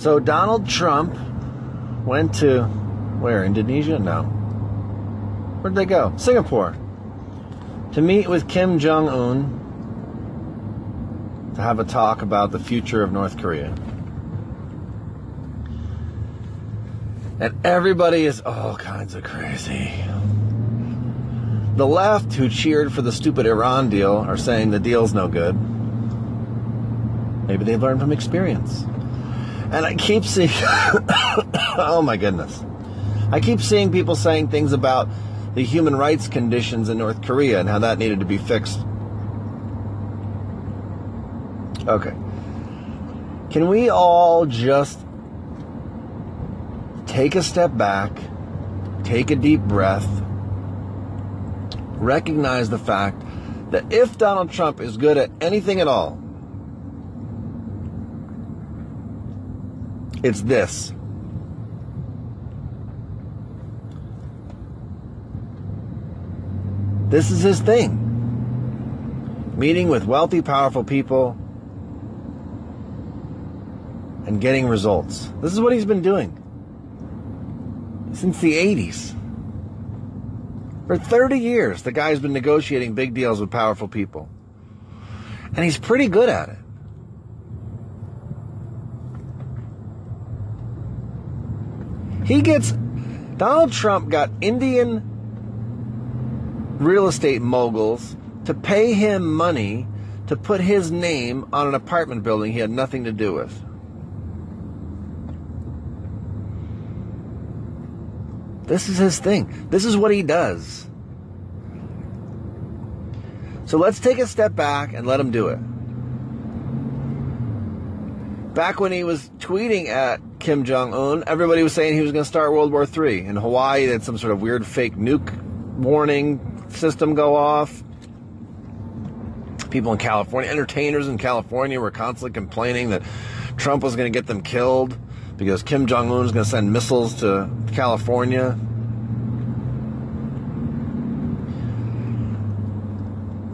So Donald Trump went to where? Indonesia? No. Where'd they go? Singapore. To meet with Kim Jong Un to have a talk about the future of North Korea. And everybody is all kinds of crazy. The left, who cheered for the stupid Iran deal, are saying the deal's no good. Maybe they've learned from experience. And I keep seeing, oh my goodness. I keep seeing people saying things about the human rights conditions in North Korea and how that needed to be fixed. Okay. Can we all just take a step back, take a deep breath, recognize the fact that if Donald Trump is good at anything at all, it's this. This is his thing. Meeting with wealthy, powerful people and getting results. This is what he's been doing since the 80s. For 30 years, the guy's been negotiating big deals with powerful people. And he's pretty good at it. He gets, Donald Trump got Indian real estate moguls to pay him money to put his name on an apartment building he had nothing to do with. This is his thing. This is what he does. So let's take a step back and let him do it. Back when he was tweeting at Kim Jong Un, everybody was saying he was going to start World War III. In Hawaii, they had some sort of weird fake nuke warning system go off. People in California, entertainers in California, were constantly complaining that Trump was going to get them killed because Kim Jong Un is going to send missiles to California.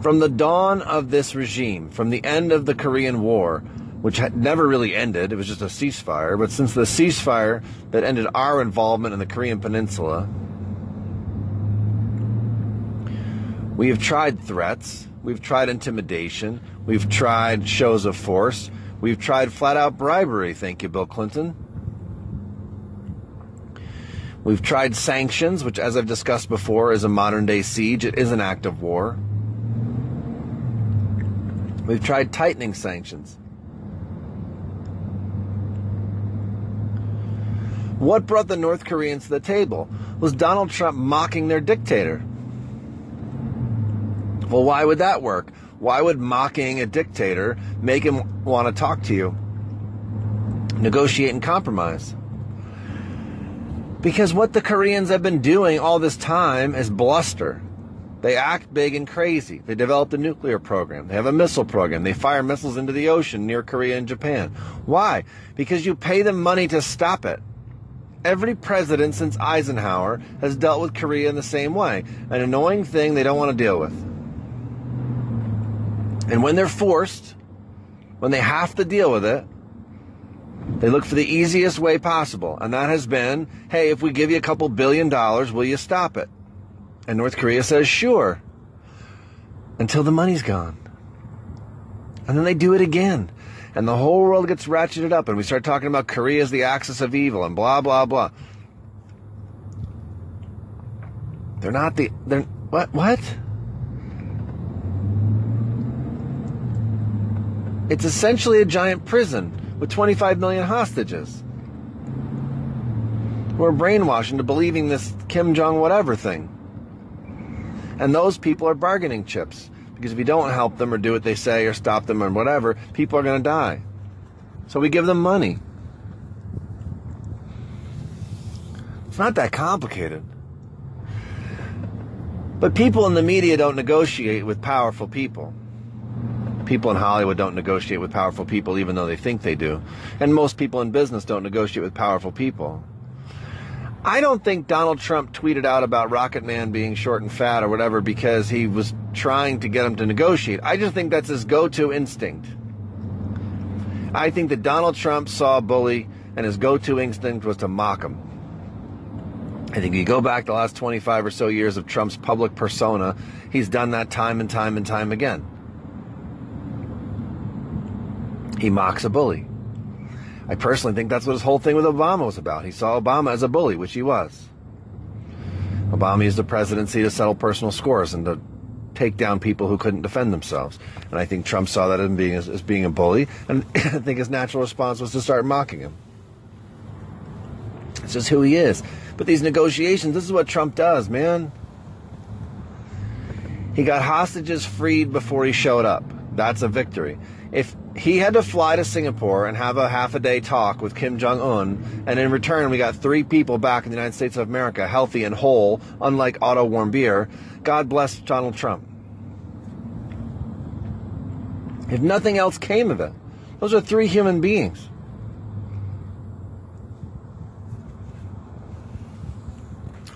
From the dawn of this regime, from the end of the Korean War, which had never really ended, it was just a ceasefire, but since the ceasefire that ended our involvement in the Korean Peninsula, we have tried threats, we've tried intimidation, we've tried shows of force, we've tried flat out bribery, thank you, Bill Clinton. We've tried sanctions, which, as I've discussed before, is a modern day siege. It is an act of war. We've tried tightening sanctions. What brought the North Koreans to the table was Donald Trump mocking their dictator. Well, why would that work? Why would mocking a dictator make him want to talk to you? Negotiate and compromise. Because what the Koreans have been doing all this time is bluster. They act big and crazy. They developed a nuclear program. They have a missile program. They fire missiles into the ocean near Korea and Japan. Why? Because you pay them money to stop it. Every president since Eisenhower has dealt with Korea in the same way an annoying thing they don't want to deal with. And when they're forced, when they have to deal with it, they look for the easiest way possible, and that has been hey, if we give you a couple billion dollars, will you stop it? And North Korea says, sure, until the money's gone. And then they do it again. And the whole world gets ratcheted up, and we start talking about Korea as the axis of evil, and blah, blah, blah. They're not the. They're. What? What? It's essentially a giant prison with 25 million hostages. We're brainwashed into believing this Kim Jong whatever thing. And those people are bargaining chips. Because if you don't help them or do what they say or stop them or whatever, people are going to die. So we give them money. It's not that complicated. But people in the media don't negotiate with powerful people people in Hollywood don't negotiate with powerful people even though they think they do. And most people in business don't negotiate with powerful people. I don't think Donald Trump tweeted out about Rocket Man being short and fat or whatever because he was trying to get him to negotiate. I just think that's his go to instinct. I think that Donald Trump saw a bully and his go-to instinct was to mock him. I think if you go back the last 25 or so years of Trump's public persona, he's done that time and time and time again. He mocks a bully. I personally think that's what his whole thing with Obama was about. He saw Obama as a bully, which he was. Obama used the presidency to settle personal scores and to take down people who couldn't defend themselves. And I think Trump saw that as being, as, as being a bully, and I think his natural response was to start mocking him. It's just who he is. But these negotiations, this is what Trump does, man. He got hostages freed before he showed up. That's a victory. If he had to fly to Singapore and have a half a day talk with Kim Jong un, and in return we got three people back in the United States of America, healthy and whole, unlike Otto Warmbier, God bless Donald Trump. If nothing else came of it, those are three human beings.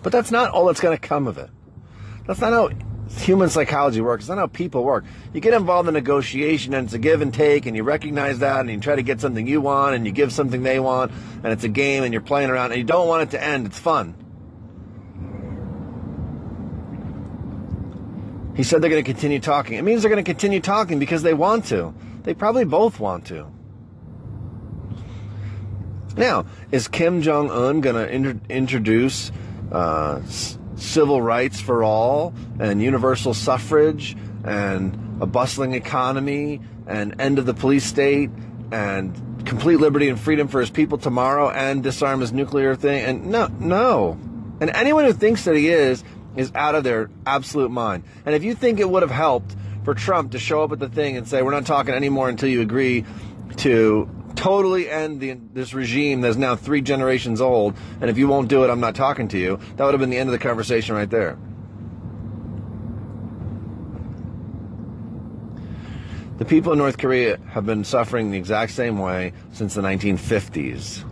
But that's not all that's going to come of it. That's not how human psychology works. It's not how people work. You get involved in negotiation and it's a give and take and you recognize that and you try to get something you want and you give something they want and it's a game and you're playing around and you don't want it to end. It's fun. He said they're going to continue talking. It means they're going to continue talking because they want to. They probably both want to. Now, is Kim Jong Un going to introduce uh, civil rights for all and universal suffrage and a bustling economy and end of the police state and complete liberty and freedom for his people tomorrow and disarm his nuclear thing and no no. And anyone who thinks that he is is out of their absolute mind. And if you think it would have helped for Trump to show up at the thing and say we're not talking anymore until you agree to totally end the, this regime that's now three generations old, and if you won't do it, I'm not talking to you, that would have been the end of the conversation right there. The people in North Korea have been suffering the exact same way since the 1950s.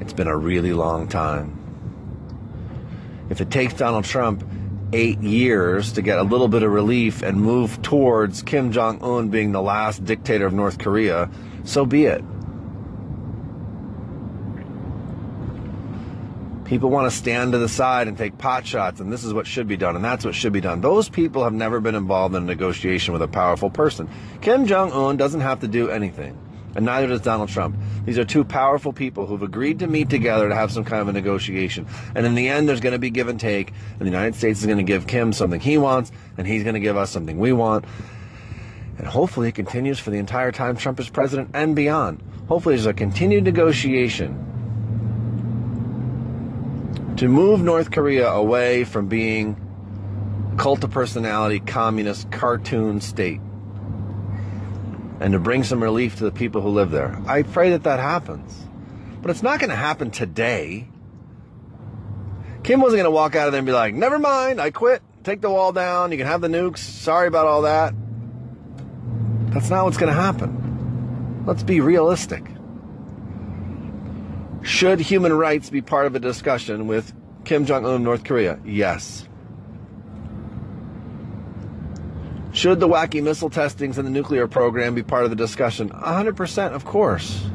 It's been a really long time. If it takes Donald Trump eight years to get a little bit of relief and move towards Kim Jong un being the last dictator of North Korea, so be it. People want to stand to the side and take pot shots, and this is what should be done, and that's what should be done. Those people have never been involved in a negotiation with a powerful person. Kim Jong un doesn't have to do anything, and neither does Donald Trump. These are two powerful people who've agreed to meet together to have some kind of a negotiation. And in the end, there's going to be give and take, and the United States is going to give Kim something he wants, and he's going to give us something we want. And hopefully it continues for the entire time Trump is president and beyond. Hopefully there's a continued negotiation to move North Korea away from being cult of personality, communist, cartoon state and to bring some relief to the people who live there. I pray that that happens. But it's not going to happen today. Kim wasn't going to walk out of there and be like, never mind, I quit. Take the wall down. You can have the nukes. Sorry about all that. That's not what's going to happen. Let's be realistic. Should human rights be part of a discussion with Kim Jong un of North Korea? Yes. Should the wacky missile testings and the nuclear program be part of the discussion? 100%, of course.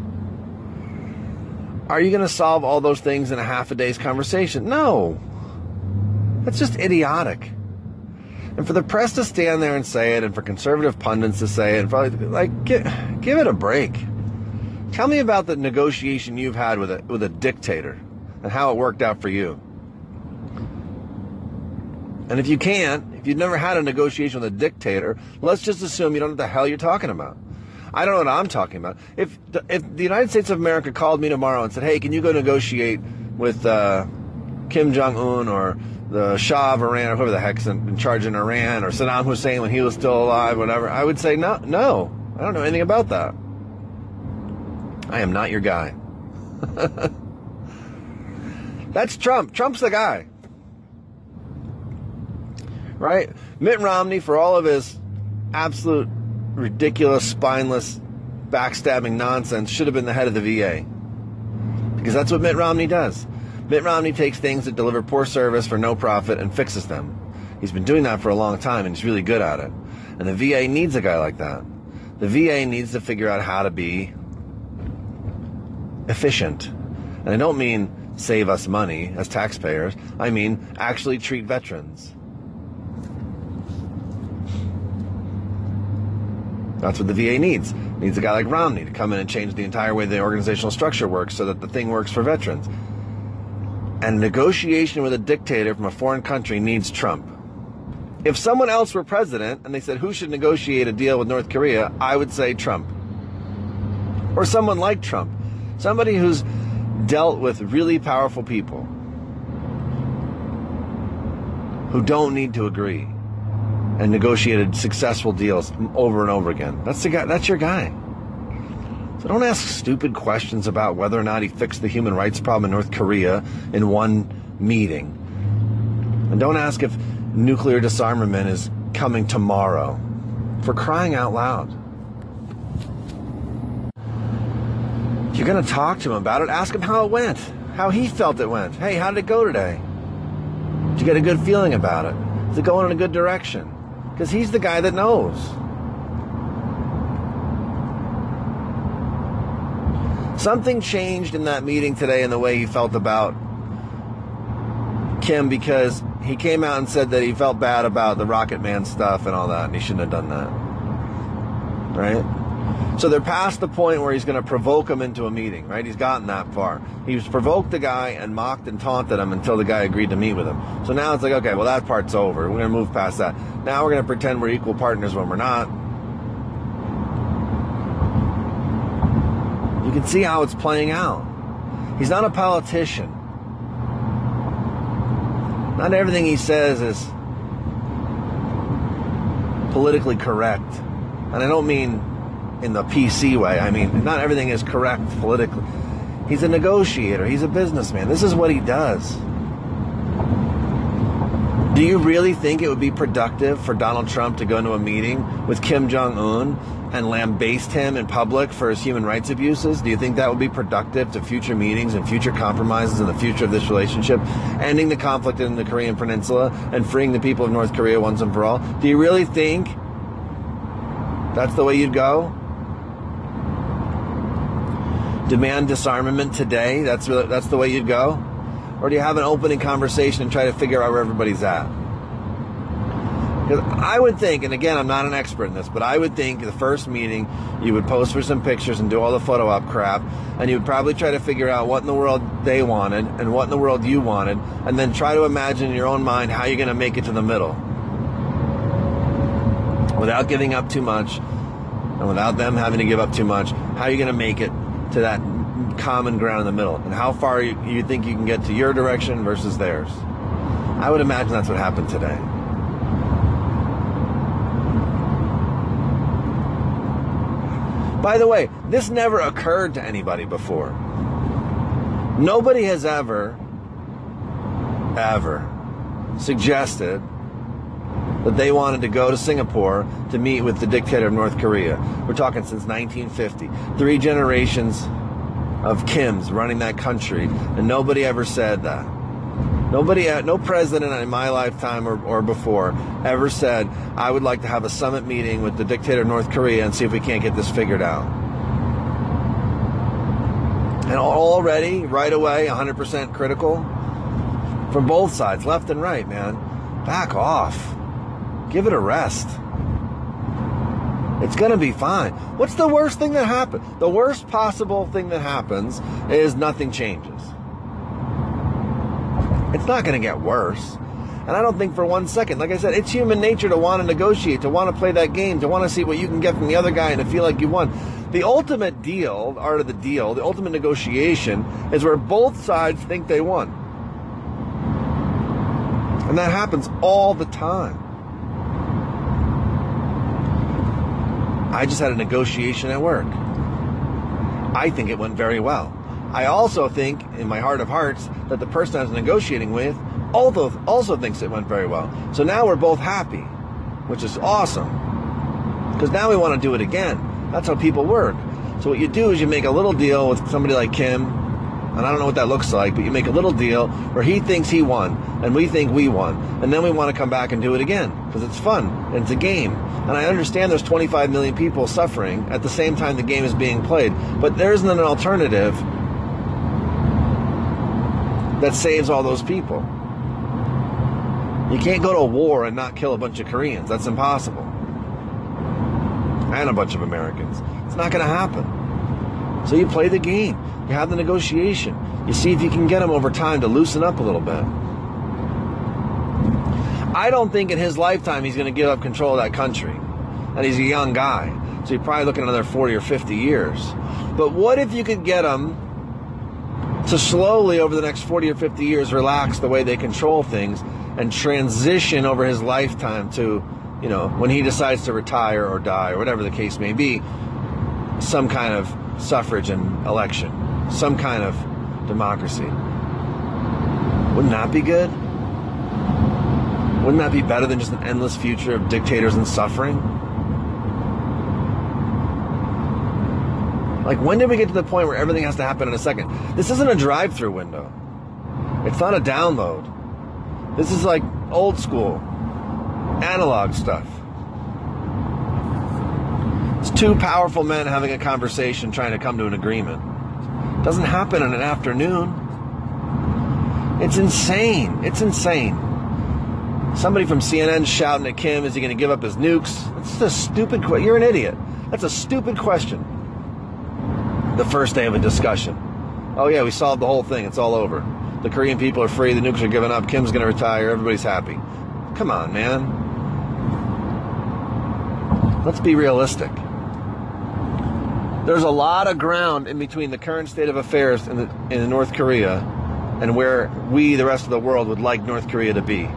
Are you going to solve all those things in a half a day's conversation? No. That's just idiotic. And for the press to stand there and say it, and for conservative pundits to say it, and probably like give, give it a break. Tell me about the negotiation you've had with a with a dictator and how it worked out for you. And if you can't, if you've never had a negotiation with a dictator, let's just assume you don't know what the hell you're talking about. I don't know what I'm talking about. If if the United States of America called me tomorrow and said, "Hey, can you go negotiate with uh, Kim Jong Un or the Shah of Iran or whoever the heck's in, in charge in Iran or Saddam Hussein when he was still alive, whatever, I would say, no, no, I don't know anything about that. I am not your guy. That's Trump. Trump's the guy. Right? Mitt Romney, for all of his absolute ridiculous, spineless, backstabbing nonsense, should have been the head of the VA. Because that's what Mitt Romney does. Mitt Romney takes things that deliver poor service for no profit and fixes them. He's been doing that for a long time and he's really good at it. And the VA needs a guy like that. The VA needs to figure out how to be efficient. And I don't mean save us money as taxpayers. I mean actually treat veterans. That's what the VA needs. It needs a guy like Romney to come in and change the entire way the organizational structure works so that the thing works for veterans. And negotiation with a dictator from a foreign country needs Trump. If someone else were president and they said who should negotiate a deal with North Korea, I would say Trump. Or someone like Trump. Somebody who's dealt with really powerful people who don't need to agree and negotiated successful deals over and over again. That's the guy. That's your guy. So don't ask stupid questions about whether or not he fixed the human rights problem in North Korea in one meeting. And don't ask if nuclear disarmament is coming tomorrow. For crying out loud. If you're going to talk to him about it, ask him how it went, how he felt it went. Hey, how did it go today? Did you get a good feeling about it? Is it going in a good direction? Because he's the guy that knows. Something changed in that meeting today in the way he felt about Kim because he came out and said that he felt bad about the Rocket Man stuff and all that, and he shouldn't have done that. Right? So they're past the point where he's going to provoke him into a meeting, right? He's gotten that far. He's provoked the guy and mocked and taunted him until the guy agreed to meet with him. So now it's like, okay, well, that part's over. We're going to move past that. Now we're going to pretend we're equal partners when we're not. You can see how it's playing out. He's not a politician. Not everything he says is politically correct. And I don't mean in the PC way. I mean, not everything is correct politically. He's a negotiator, he's a businessman. This is what he does. Do you really think it would be productive for Donald Trump to go into a meeting with Kim Jong un and lambaste him in public for his human rights abuses? Do you think that would be productive to future meetings and future compromises in the future of this relationship, ending the conflict in the Korean Peninsula and freeing the people of North Korea once and for all? Do you really think that's the way you'd go? demand disarmament today? That's that's the way you'd go, or do you have an opening conversation and try to figure out where everybody's at? Because I would think, and again, I'm not an expert in this, but I would think the first meeting you would post for some pictures and do all the photo op crap, and you would probably try to figure out what in the world they wanted and what in the world you wanted, and then try to imagine in your own mind how you're going to make it to the middle without giving up too much and without them having to give up too much. How are you going to make it to that common ground in the middle and how far you, you think you can get to your direction versus theirs. I would imagine that's what happened today. By the way, this never occurred to anybody before. Nobody has ever, ever suggested that they wanted to go to Singapore to meet with the dictator of North Korea. We're talking since 1950. Three generations of Kims running that country, and nobody ever said that. Nobody, uh, no president in my lifetime or, or before ever said, I would like to have a summit meeting with the dictator of North Korea and see if we can't get this figured out. And already, right away, 100% critical from both sides, left and right, man. Back off. Give it a rest. It's going to be fine. What's the worst thing that happens? The worst possible thing that happens is nothing changes. It's not going to get worse. And I don't think for one second, like I said, it's human nature to want to negotiate, to want to play that game, to want to see what you can get from the other guy and to feel like you won. The ultimate deal, art of the deal, the ultimate negotiation is where both sides think they won. And that happens all the time. I just had a negotiation at work. I think it went very well. I also think, in my heart of hearts, that the person I was negotiating with also, also thinks it went very well. So now we're both happy, which is awesome. Because now we want to do it again. That's how people work. So what you do is you make a little deal with somebody like Kim, and I don't know what that looks like, but you make a little deal where he thinks he won and we think we won. And then we want to come back and do it again because it's fun and it's a game. And I understand there's 25 million people suffering at the same time the game is being played, but there isn't an alternative that saves all those people. You can't go to war and not kill a bunch of Koreans. That's impossible. And a bunch of Americans. It's not going to happen. So you play the game. You have the negotiation. You see if you can get them over time to loosen up a little bit. I don't think in his lifetime he's going to give up control of that country. And he's a young guy. So you're probably looking another 40 or 50 years. But what if you could get him to slowly, over the next 40 or 50 years, relax the way they control things and transition over his lifetime to, you know, when he decides to retire or die or whatever the case may be, some kind of suffrage and election, some kind of democracy. Wouldn't that be good? Wouldn't that be better than just an endless future of dictators and suffering? Like, when did we get to the point where everything has to happen in a second? This isn't a drive through window, it's not a download. This is like old school, analog stuff. It's two powerful men having a conversation trying to come to an agreement. Doesn't happen in an afternoon. It's insane. It's insane. Somebody from CNN shouting at Kim, is he going to give up his nukes? That's a stupid question. You're an idiot. That's a stupid question. The first day of a discussion. Oh, yeah, we solved the whole thing. It's all over. The Korean people are free. The nukes are given up. Kim's going to retire. Everybody's happy. Come on, man. Let's be realistic. There's a lot of ground in between the current state of affairs in, the, in North Korea and where we, the rest of the world, would like North Korea to be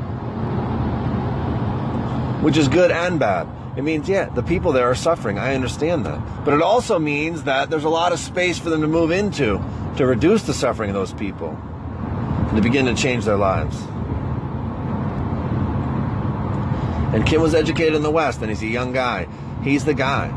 which is good and bad. It means, yeah, the people there are suffering. I understand that. But it also means that there's a lot of space for them to move into to reduce the suffering of those people and to begin to change their lives. And Kim was educated in the West, and he's a young guy. He's the guy.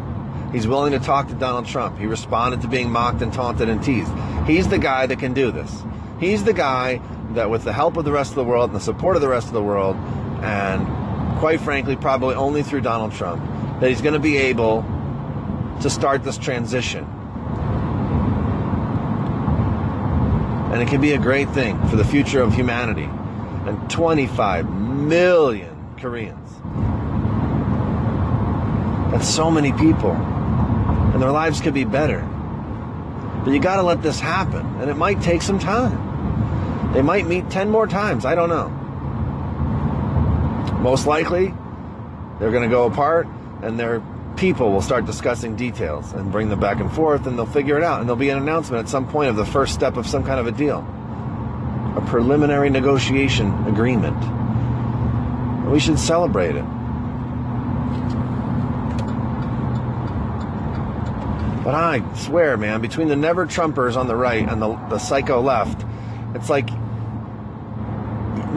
He's willing to talk to Donald Trump. He responded to being mocked and taunted and teased. He's the guy that can do this. He's the guy that, with the help of the rest of the world and the support of the rest of the world, and quite frankly, probably only through Donald Trump, that he's going to be able to start this transition. And it can be a great thing for the future of humanity and 25 million Koreans. That's so many people. And their lives could be better. But you got to let this happen. And it might take some time. They might meet 10 more times. I don't know most likely they're going to go apart and their people will start discussing details and bring them back and forth and they'll figure it out and there'll be an announcement at some point of the first step of some kind of a deal. A preliminary negotiation agreement. And we should celebrate it. But i swear man between the never trumpers on the right and the, the psycho left it's like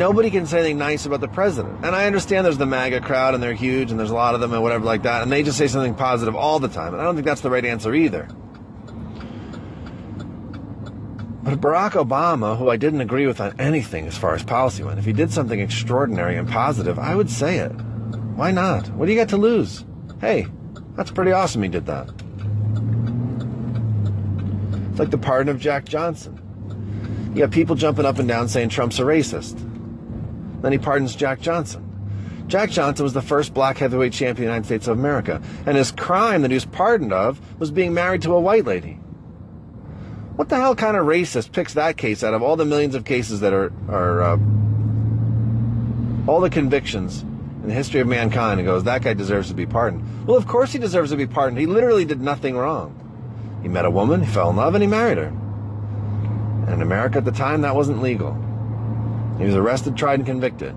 nobody can say anything nice about the president. And I understand there's the MAGA crowd and they're huge and there's a lot of them and whatever like that. And they just say something positive all the time. And I don't think that's the right answer either. But Barack Obama, who I didn't agree with on anything as far as policy went, if he did something extraordinary and positive, I would say it. Why not? What do you got to lose? Hey, that's pretty awesome he did that. It's like the pardon of Jack Johnson. You have people jumping up and down saying Trump's a racist. Then he pardons Jack Johnson. Jack Johnson was the first black heavyweight champion of the United States of America, and his crime that he was pardoned of was being married to a white lady. What the hell kind of racist picks that case out of all the millions of cases that are, are uh, all the convictions in the history of mankind and goes, that guy deserves to be pardoned? Well, of course he deserves to be pardoned. He literally did nothing wrong. He met a woman, he fell in love, and he married her. And in America at the time, that wasn't legal. He was arrested, tried, and convicted.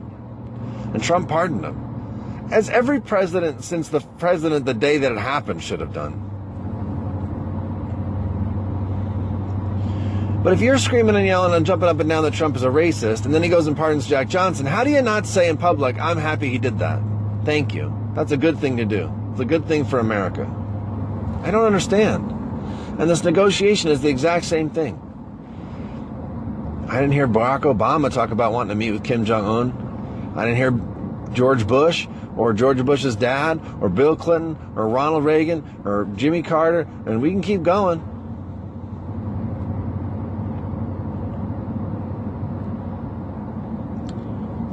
And Trump pardoned him. As every president since the president the day that it happened should have done. But if you're screaming and yelling and jumping up and down that Trump is a racist, and then he goes and pardons Jack Johnson, how do you not say in public, I'm happy he did that? Thank you. That's a good thing to do. It's a good thing for America. I don't understand. And this negotiation is the exact same thing. I didn't hear Barack Obama talk about wanting to meet with Kim Jong Un. I didn't hear George Bush or George Bush's dad or Bill Clinton or Ronald Reagan or Jimmy Carter, and we can keep going.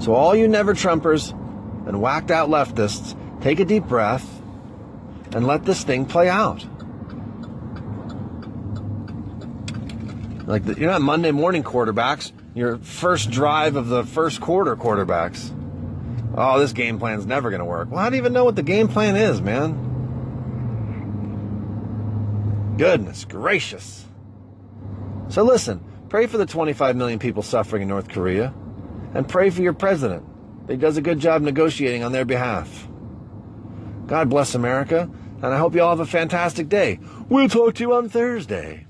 So, all you never Trumpers and whacked out leftists, take a deep breath and let this thing play out. Like, the, you're not Monday morning quarterbacks, you're first drive of the first quarter quarterbacks. Oh, this game plan's never going to work. Well, I don't even know what the game plan is, man. Goodness gracious. So listen, pray for the 25 million people suffering in North Korea and pray for your president he does a good job negotiating on their behalf. God bless America, and I hope you all have a fantastic day. We'll talk to you on Thursday.